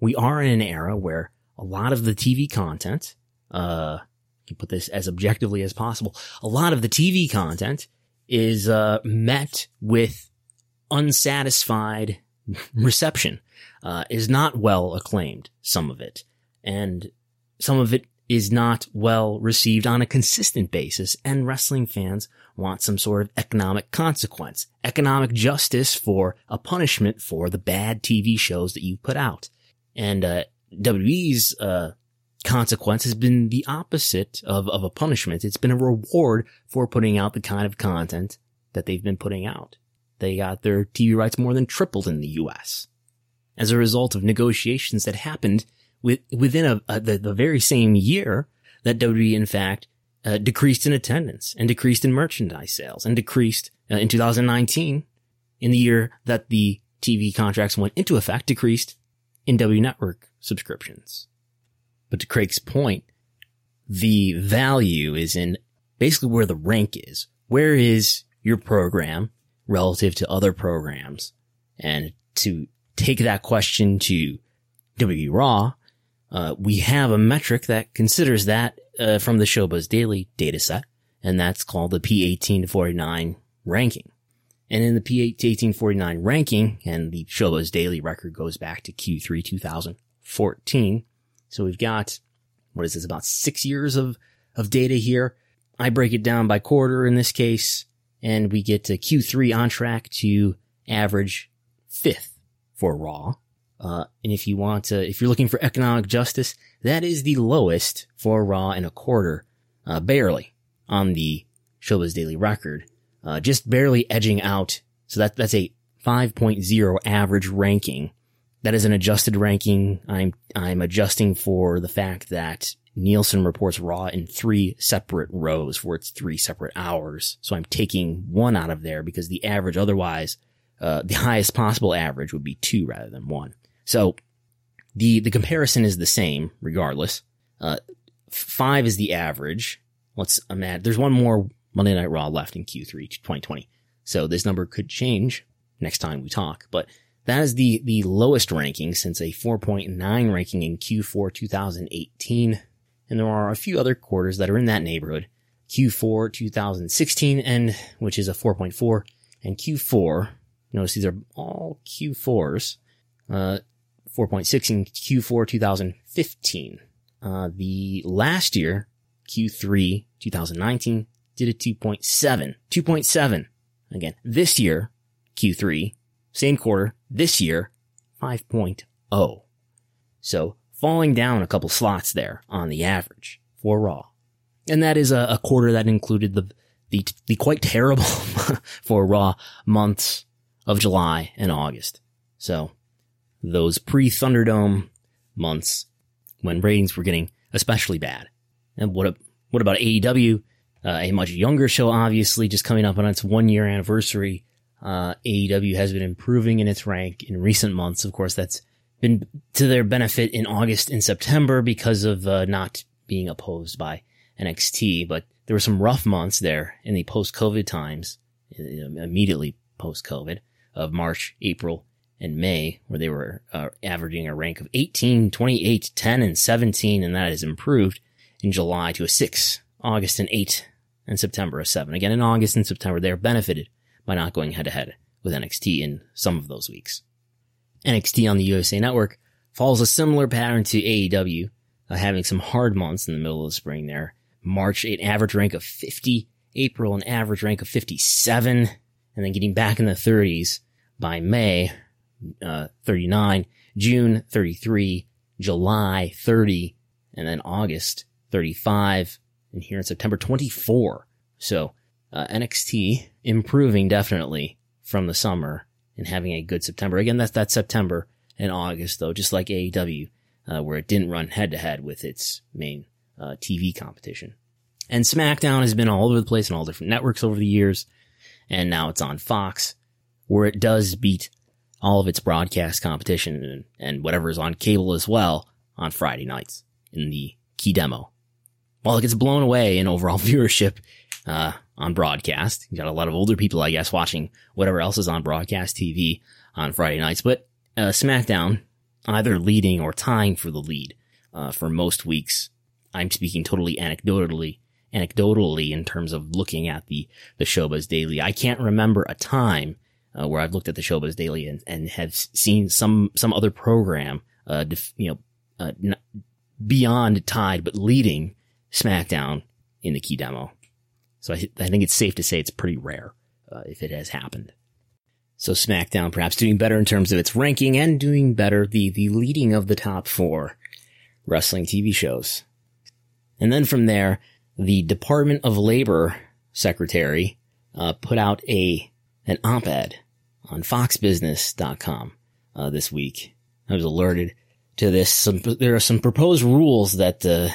B: we are in an era where a lot of the TV content, uh, put this as objectively as possible. A lot of the TV content is, uh, met with unsatisfied reception, uh, is not well acclaimed, some of it. And some of it is not well received on a consistent basis. And wrestling fans want some sort of economic consequence, economic justice for a punishment for the bad TV shows that you put out. And, uh, WWE's, uh, consequence has been the opposite of, of a punishment. It's been a reward for putting out the kind of content that they've been putting out. They got their TV rights more than tripled in the US as a result of negotiations that happened with, within a, a the, the, very same year that WWE, in fact, uh, decreased in attendance and decreased in merchandise sales and decreased uh, in 2019 in the year that the TV contracts went into effect, decreased in W network subscriptions. But to Crakes' point, the value is in basically where the rank is. Where is your program relative to other programs? And to take that question to WWE Raw, uh, we have a metric that considers that uh, from the Showbuzz Daily dataset, and that's called the P18 to 49 ranking. And in the P18 49 ranking, and the Showbuzz Daily record goes back to Q3 2014. So we've got, what is this, about six years of, of data here. I break it down by quarter in this case, and we get to Q3 on track to average fifth for Raw. Uh, and if you want to, if you're looking for economic justice, that is the lowest for Raw in a quarter, uh, barely on the Showbuzz Daily record, uh, just barely edging out. So that, that's a 5.0 average ranking. That is an adjusted ranking. I'm, I'm adjusting for the fact that Nielsen reports Raw in three separate rows for its three separate hours. So I'm taking one out of there because the average otherwise, uh, the highest possible average would be two rather than one. So the, the comparison is the same regardless. Uh, five is the average. Let's imagine there's one more Monday Night Raw left in Q3 2020. So this number could change next time we talk, but that is the, the lowest ranking since a 4.9 ranking in Q4 2018. And there are a few other quarters that are in that neighborhood. Q4 2016 and which is a 4.4 and Q4. Notice these are all Q4s. Uh, 4.6 in Q4 2015. Uh, the last year, Q3 2019, did a 2.7. 2.7. Again, this year, Q3, same quarter, this year, 5.0. So falling down a couple slots there on the average for Raw. And that is a, a quarter that included the, the, the quite terrible for Raw months of July and August. So those pre-Thunderdome months when ratings were getting especially bad. And what, what about AEW? Uh, a much younger show, obviously, just coming up on its one year anniversary. Uh, AEW has been improving in its rank in recent months. Of course, that's been to their benefit in August and September because of uh, not being opposed by NXT. But there were some rough months there in the post-COVID times, immediately post-COVID of March, April, and May, where they were uh, averaging a rank of 18, 28, 10, and 17, and that has improved in July to a 6, August and 8, and September a 7. Again, in August and September, they are benefited by not going head to head with NXT in some of those weeks. NXT on the USA Network follows a similar pattern to AEW, uh, having some hard months in the middle of the spring there. March, an average rank of 50, April, an average rank of 57, and then getting back in the 30s by May, uh, 39, June 33, July 30, and then August 35, and here in September 24. So, uh, NXT improving definitely from the summer and having a good September. Again, that's that September and August though, just like AEW, uh, where it didn't run head to head with its main uh, TV competition. And SmackDown has been all over the place on all different networks over the years, and now it's on Fox, where it does beat all of its broadcast competition and, and whatever is on cable as well on Friday nights in the key demo. While it gets blown away in overall viewership uh, on broadcast, you got a lot of older people, I guess, watching whatever else is on broadcast TV on Friday nights. But uh, SmackDown either leading or tying for the lead uh, for most weeks. I'm speaking totally anecdotally, anecdotally in terms of looking at the the Showbuzz Daily. I can't remember a time uh, where I've looked at the Showbuzz Daily and, and have seen some some other program, uh, def, you know, uh, beyond tied but leading SmackDown in the key demo. So I, I think it's safe to say it's pretty rare uh, if it has happened. So SmackDown perhaps doing better in terms of its ranking and doing better the, the leading of the top four wrestling TV shows. And then from there, the Department of Labor secretary uh, put out a an op-ed on foxbusiness.com uh, this week. I was alerted to this. Some, there are some proposed rules that uh,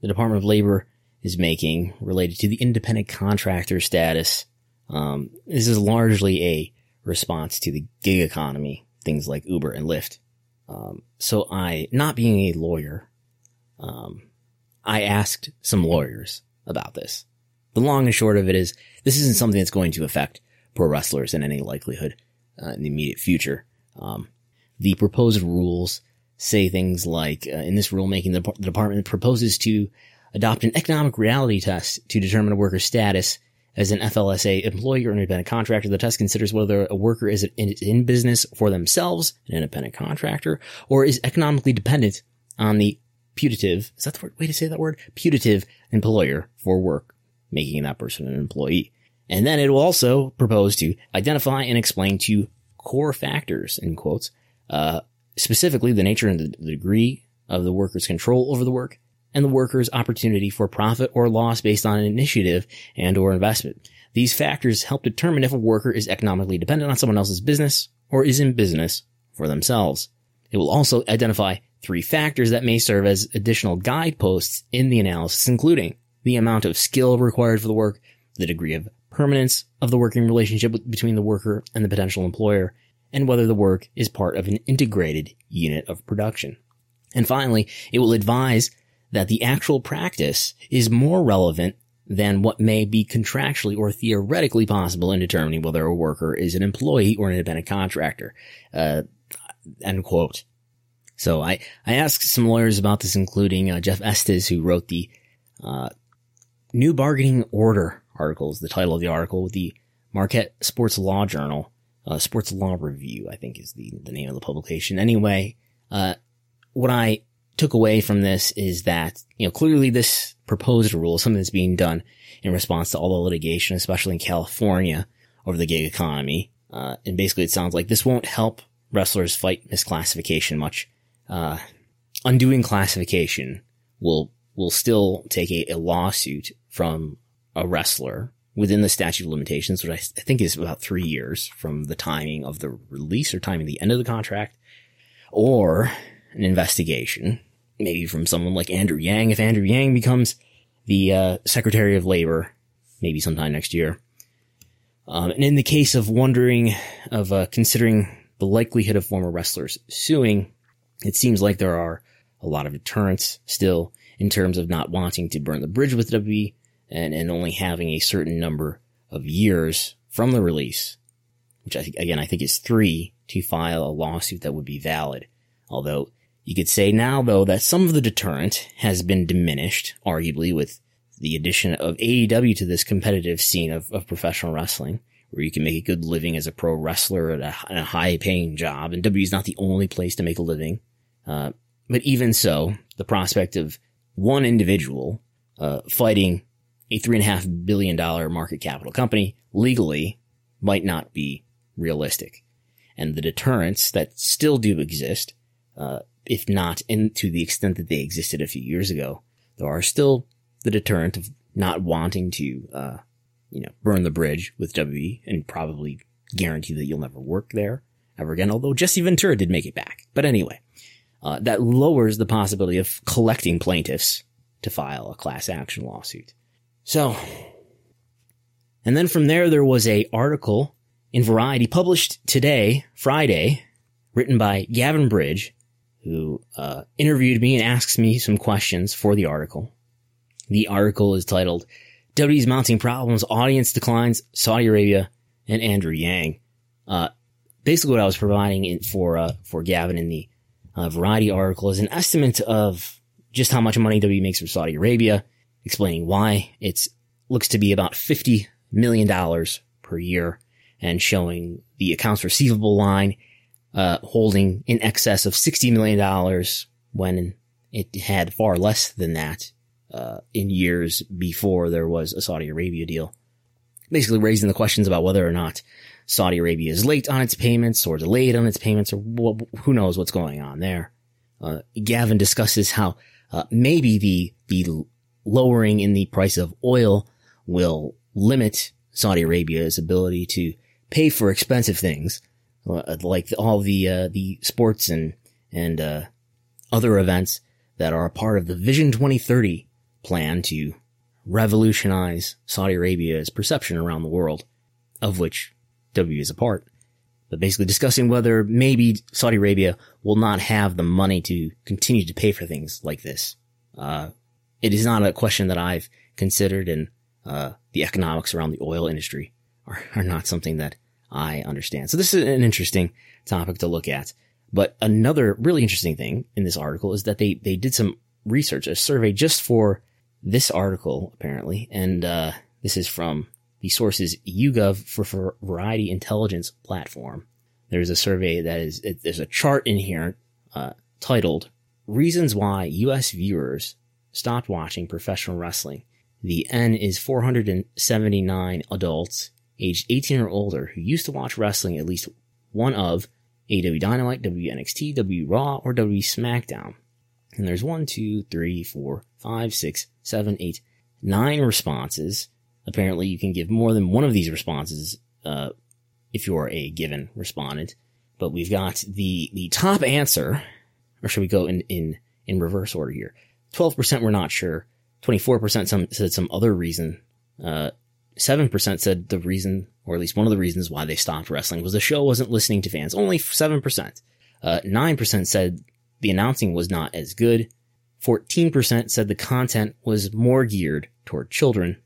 B: the Department of Labor is making related to the independent contractor status. Um, this is largely a response to the gig economy, things like Uber and Lyft. Um, so I, not being a lawyer, um, I asked some lawyers about this. The long and short of it is, this isn't something that's going to affect pro wrestlers in any likelihood uh, in the immediate future. Um, the proposed rules say things like, uh, in this rulemaking, the, the department proposes to adopt an economic reality test to determine a worker's status as an FLSA employee or independent contractor, the test considers whether a worker is in, in business for themselves, an independent contractor, or is economically dependent on the putative, is that the word, way to say that word? Putative employer for work, making that person an employee. And then it will also propose to identify and explain two core factors, in quotes, uh, specifically the nature and the degree of the worker's control over the work, and the worker's opportunity for profit or loss based on an initiative and or investment. These factors help determine if a worker is economically dependent on someone else's business or is in business for themselves. It will also identify three factors that may serve as additional guideposts in the analysis, including the amount of skill required for the work, the degree of permanence of the working relationship between the worker and the potential employer, and whether the work is part of an integrated unit of production. And finally, it will advise that the actual practice is more relevant than what may be contractually or theoretically possible in determining whether a worker is an employee or an independent contractor. Uh, end quote. So I, I asked some lawyers about this, including uh, Jeff Estes, who wrote the uh, New Bargaining Order articles, the title of the article with the Marquette Sports Law Journal, uh, Sports Law Review, I think is the, the name of the publication. Anyway, uh, what I took away from this is that, you know, clearly this proposed rule something that's being done in response to all the litigation, especially in California over the gig economy. Uh, and basically it sounds like this won't help wrestlers fight misclassification much. Uh, undoing classification will, will still take a, a lawsuit from a wrestler within the statute of limitations, which I, I think is about three years from the timing of the release or timing the end of the contract, or an investigation, maybe from someone like Andrew Yang, if Andrew Yang becomes the uh, Secretary of Labor, maybe sometime next year. Um, and in the case of wondering, of uh, considering the likelihood of former wrestlers suing, it seems like there are a lot of deterrents still in terms of not wanting to burn the bridge with WWE and, and only having a certain number of years from the release, which I again, I think is three to file a lawsuit that would be valid. Although you could say now, though, that some of the deterrent has been diminished, arguably, with the addition of AEW to this competitive scene of, of professional wrestling, where you can make a good living as a pro wrestler at a, a high paying job. And W is not the only place to make a living. Uh, but even so, the prospect of one individual uh, fighting a three and a half billion dollar market capital company legally might not be realistic. And the deterrents that still do exist uh, if not in to the extent that they existed a few years ago, there are still the deterrent of not wanting to, uh, you know, burn the bridge with WWE and probably guarantee that you'll never work there ever again. Although Jesse Ventura did make it back. But anyway, uh, that lowers the possibility of collecting plaintiffs to file a class action lawsuit. So, and then from there, there was a article in Variety published today, Friday, written by Gavin Bridge, who uh, interviewed me and asks me some questions for the article. The article is titled WWE's Mounting Problems, Audience Declines, Saudi Arabia, and Andrew Yang. Uh, basically what I was providing in, for, uh, for Gavin in the uh, Variety article is an estimate of just how much money WWE makes from Saudi Arabia, explaining why it looks to be about $50 million per year and showing the accounts receivable line, uh, holding in excess of $60 million when it had far less than that uh, in years before there was a Saudi Arabia deal. Basically raising the questions about whether or not Saudi Arabia is late on its payments or delayed on its payments or well, who knows what's going on there. Uh, Gavin discusses how uh, maybe the the lowering in the price of oil will limit Saudi Arabia's ability to pay for expensive things like all the uh, the sports and and uh, other events that are a part of the Vision 2030 plan to revolutionize Saudi Arabia's perception around the world, of which W is a part. But basically discussing whether maybe Saudi Arabia will not have the money to continue to pay for things like this. Uh, it is not a question that I've considered and, uh, the economics around the oil industry are, are not something that I understand. So this is an interesting topic to look at. But another really interesting thing in this article is that they, they did some research, a survey just for this article, apparently. And, uh, this is from the source is YouGov for Variety Intelligence Platform. There's a survey that is, it, there's a chart in here, uh, titled Reasons Why U.S. Viewers Stopped Watching Professional Wrestling. The N is 479 adults aged 18 or older who used to watch wrestling at least one of AEW Dynamite, WNXT, W Raw, or W SmackDown. And there's one, two, three, four, five, six, seven, eight, nine responses Apparently, you can give more than one of these responses uh, if you're a given respondent. But we've got the the top answer, or should we go in in in reverse order here? Twelve percent were not sure. Twenty four percent some said some other reason. Uh, seven percent said the reason, or at least one of the reasons why they stopped wrestling was the show wasn't listening to fans. Only seven percent. Uh, nine percent said the announcing was not as good. 14% said the content was more geared toward children.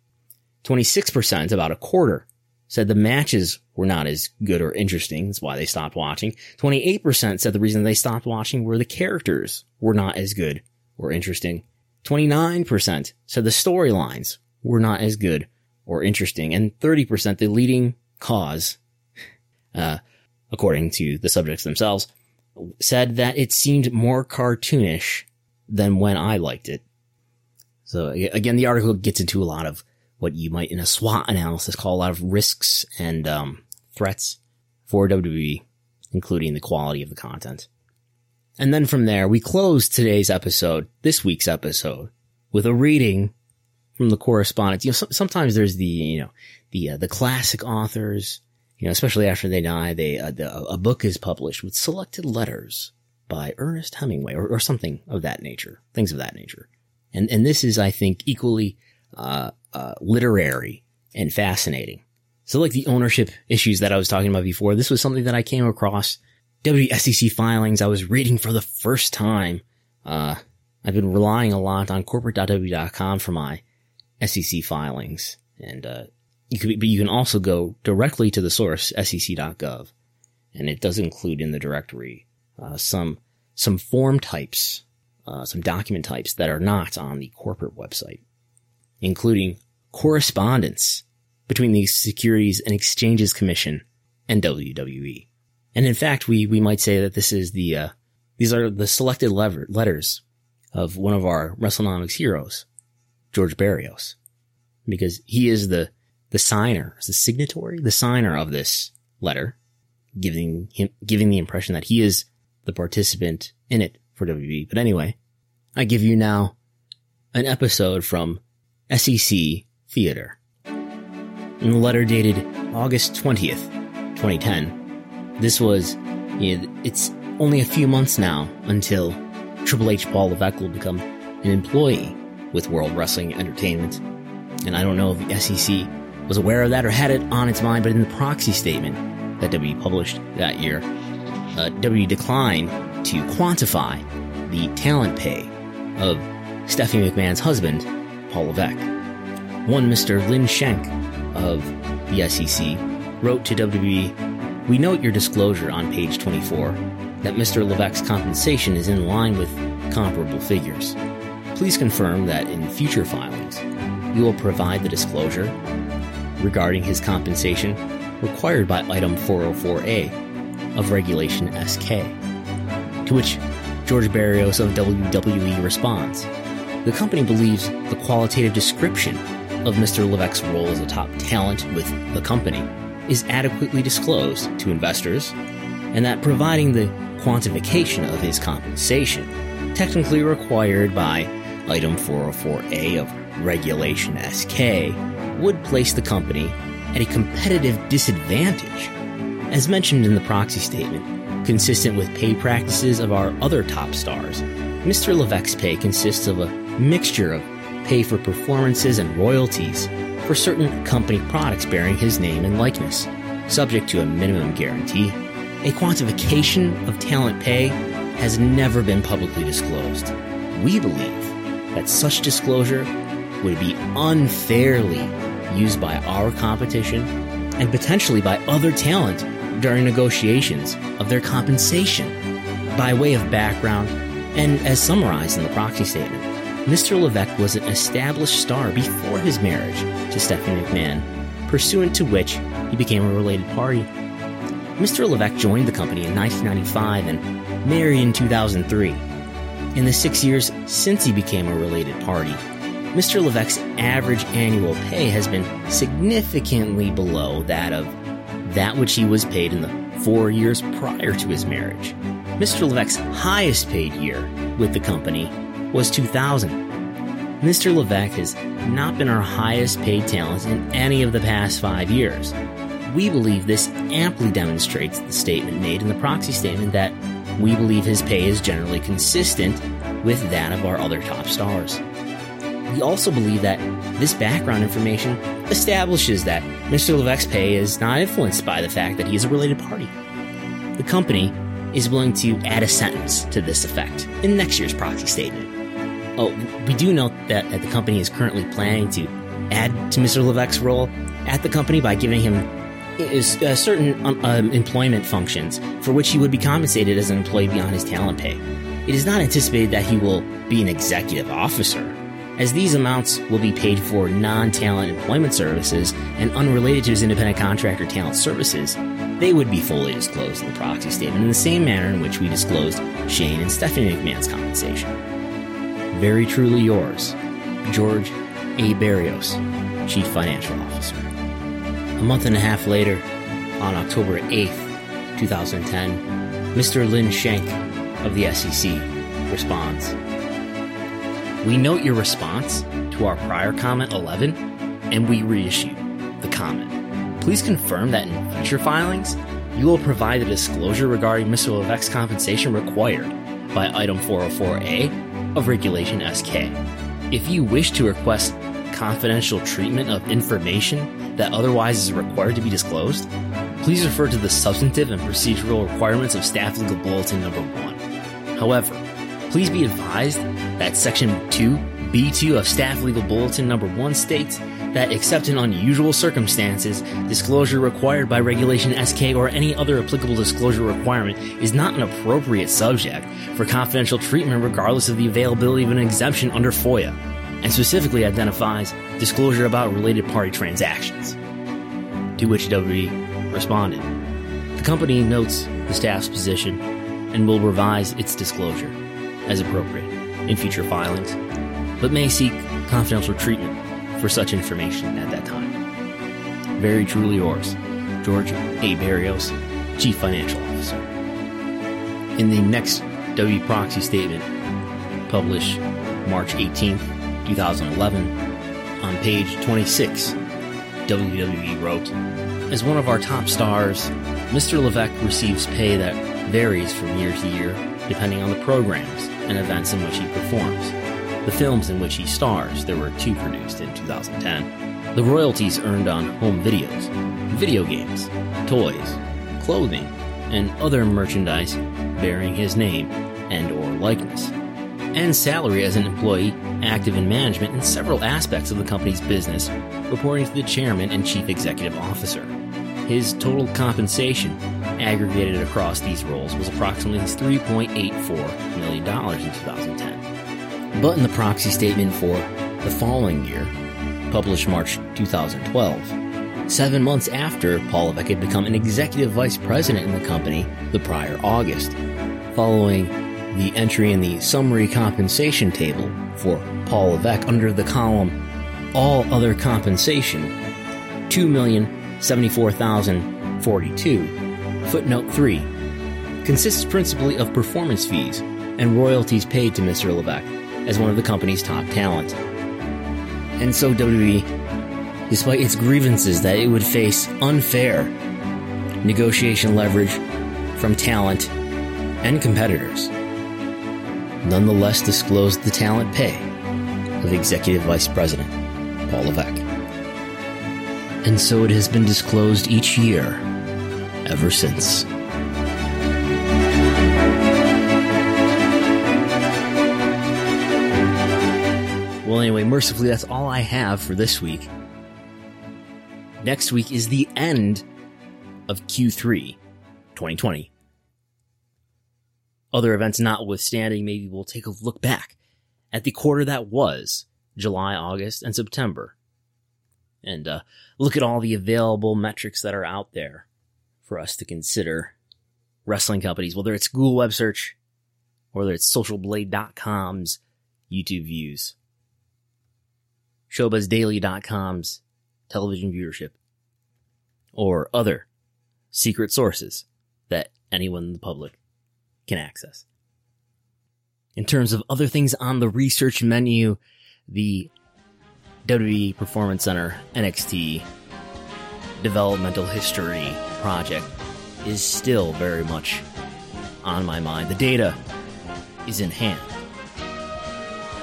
B: 26%, about a quarter, said the matches were not as good or interesting. That's why they stopped watching. 28% said the reason they stopped watching were the characters were not as good or interesting. 29% said the storylines were not as good or interesting. And 30% the leading cause, uh, according to the subjects themselves, said that it seemed more cartoonish than when I liked it. So again, the article gets into a lot of what you might in a SWOT analysis call a lot of risks and um, threats for WWE, including the quality of the content. And then from there, we close today's episode, this week's episode, with a reading from the correspondence. You know, so, sometimes there's the, you know, the, uh, the classic authors, you know, especially after they die, they, uh, the, a book is published with selected letters by Ernest Hemingway or, or something of that nature, things of that nature. And, and this is, I think, equally, uh, uh, literary and fascinating. So like the ownership issues that I was talking about before, this was something that I came across WSEC filings I was reading for the first time. Uh, I've been relying a lot on corporate.w.com for my SEC filings. And, uh, you could, but you can also go directly to the source, sec.gov. And it does include in the directory, uh, some, some form types, uh, some document types that are not on the corporate website including correspondence between the Securities and Exchanges Commission and WWE. And in fact, we, we might say that this is the, uh, these are the selected lever- letters of one of our WrestleNomics heroes, George Barrios, because he is the, the signer, the signatory, the signer of this letter, giving him, giving the impression that he is the participant in it for WB. But anyway, I give you now an episode from SEC Theater. In the letter dated August 20th, 2010, this was, you know, it's only a few months now until Triple H Paul Levesque will become an employee with World Wrestling Entertainment. And I don't know if the SEC was aware of that or had it on its mind, but in the proxy statement that WWE published that year, uh, WWE declined to quantify the talent pay of Stephanie McMahon's husband, Paul Levesque. One Mr. Lynn Shank of the SEC wrote to WWE, We note your disclosure on page 24 that Mr. Levesque's compensation is in line with comparable figures. Please confirm that in future filings, you will provide the disclosure regarding his compensation required by Item 404A of Regulation SK. To which George Barrios of WWE responds The company believes the qualitative description of Mr. Levesque's role as a top talent with the company is adequately disclosed to investors, and that providing the quantification of his compensation, technically required by Item 404A of Regulation SK, would place the company at a competitive disadvantage. As mentioned in the proxy statement, consistent with pay practices of our other top stars, Mr. Levesque's pay consists of a mixture of pay for performances and royalties for certain company products bearing his name and likeness, subject to a minimum guarantee. A quantification of talent pay has never been publicly disclosed. We believe that such disclosure would be unfairly used by our competition and potentially by other talent during negotiations of their compensation. By way of background, and as summarized in the proxy statement, Mr. Levesque was an established star before his marriage to Stephanie McMahon, pursuant to which he became a related party. Mr. Levesque joined the company in 1995 and married in 2003. In the six years since he became a related party, Mr. Levesque's average annual pay has been significantly below that of that which he was paid in the four years prior to his marriage. Mr. Levesque's highest paid year with the company was 2000. Mr. Levesque has not been our highest paid talent in any of the past five years. We believe this amply demonstrates the statement made in the proxy statement that we believe his pay is generally consistent with that of our other top stars. We also believe that this background information establishes that Mr. Levesque's pay is not influenced by the fact that he is a related party. The company is willing to add a sentence to this effect in next year's proxy statement. Oh, we do note that, that the company is currently planning to add to Mr. Levesque's role at the company by giving him is uh, certain um, um, employment functions for which he would be compensated as an employee beyond his talent pay. It is not anticipated that he will be an executive officer, as these amounts will be paid for non talent employment services and unrelated to his independent contractor talent services. They would be fully disclosed in the proxy statement in the same manner in which we disclosed Shane and Stephanie McMahon's compensation. Very truly yours, George A. Barrios, Chief Financial Officer. A month and a half later, on October 8th, 2010, Mr. Lynn Schenk of the SEC responds We note your response to our prior comment 11 and we reissue the comment. Please confirm that in future filings, you will provide the disclosure regarding Mr. Levesque's compensation required by Item 404A of Regulation SK. If you wish to request confidential treatment of information that otherwise is required to be disclosed, please refer to the substantive and procedural requirements of Staff Legal Bulletin Number 1. However, please be advised that Section 2B2 of Staff Legal Bulletin Number 1 states that except in unusual circumstances, disclosure required by Regulation SK or any other applicable disclosure requirement is not an appropriate subject for confidential treatment regardless of the availability of an exemption under FOIA and specifically identifies disclosure about related party transactions. To which WWE responded. The company notes the staff's position and will revise its disclosure as appropriate in future filings, but may seek confidential treatment for such information at that time. Very truly yours, George A. Barrios, Chief Financial Officer. In the next W proxy statement published March 18th, 2011. On page 26, WWE wrote, As one of our top stars, Mr. Levesque receives pay that varies from year to year depending on the programs and events in which he performs. The films in which he stars, there were two produced in 2010. The royalties earned on home videos, video games, toys, clothing, and other merchandise bearing his name and or likeness. And salary as an employee active in management in several aspects of the company's business, reporting to the chairman and chief executive officer. His total compensation aggregated across these roles was approximately $3.84 million in 2010. But in the proxy statement for the following year, published March 2012, seven months after Levesque had become an executive vice president in the company the prior August, following the entry in the summary compensation table for Paul Levesque under the column All Other Compensation, 2,074,042. Footnote 3 consists principally of performance fees and royalties paid to Mr. Levesque as one of the company's top talent. And so WWE, despite its grievances that it would face unfair negotiation leverage from talent and competitors, nonetheless disclosed the talent pay of Executive Vice President Paul Levesque. And so it has been disclosed each year ever since. Well, anyway, mercifully, that's all I have for this week. Next week is the end of Q3 2020. Other events notwithstanding, maybe we'll take a look back at the quarter that was July, August, and September. And uh, look at all the available metrics that are out there for us to consider wrestling companies, whether it's Google Web Search whether it's socialblade.com's YouTube views, showbuzzdaily.com's television viewership, or other secret sources that anyone in the public can access. In terms of other things on the research menu, the WWE Performance Center NXT developmental history project is still very much on my mind. The data is in hand.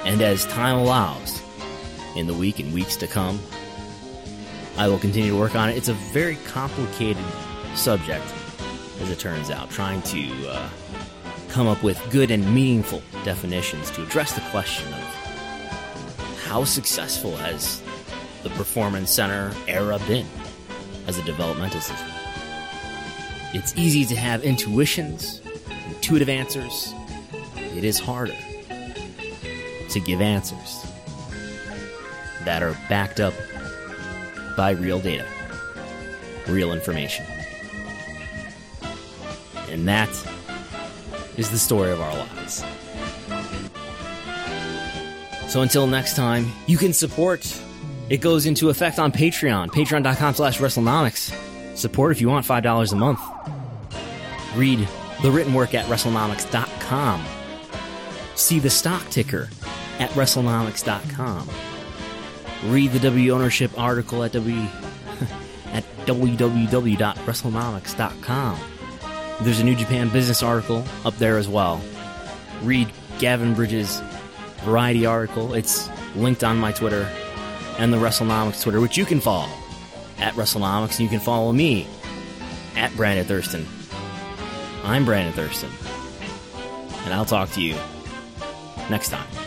B: And as time allows, in the week and weeks to come, I will continue to work on it. It's a very complicated subject, as it turns out, trying to uh, come up with good and meaningful definitions to address the question of how successful has the Performance Center era been as a developmental system. It's easy to have intuitions, intuitive answers. It is harder to give answers that are backed up by real data, real information. And that is the story of our lives. So until next time, you can support. It goes into effect on Patreon, patreon.com slash WrestleNomics. Support if you want $5 a month. Read the written work at WrestleNomics.com. See the stock ticker at WrestleNomics.com. Read the W ownership article at W at www.WrestleNomics.com. There's a New Japan business article up there as well. Read Gavin Bridge's Variety article. It's linked on my Twitter and the WrestleNomics Twitter, which you can follow at WrestleNomics, and you can follow me at Brandon Thurston. I'm Brandon Thurston, and I'll talk to you next time.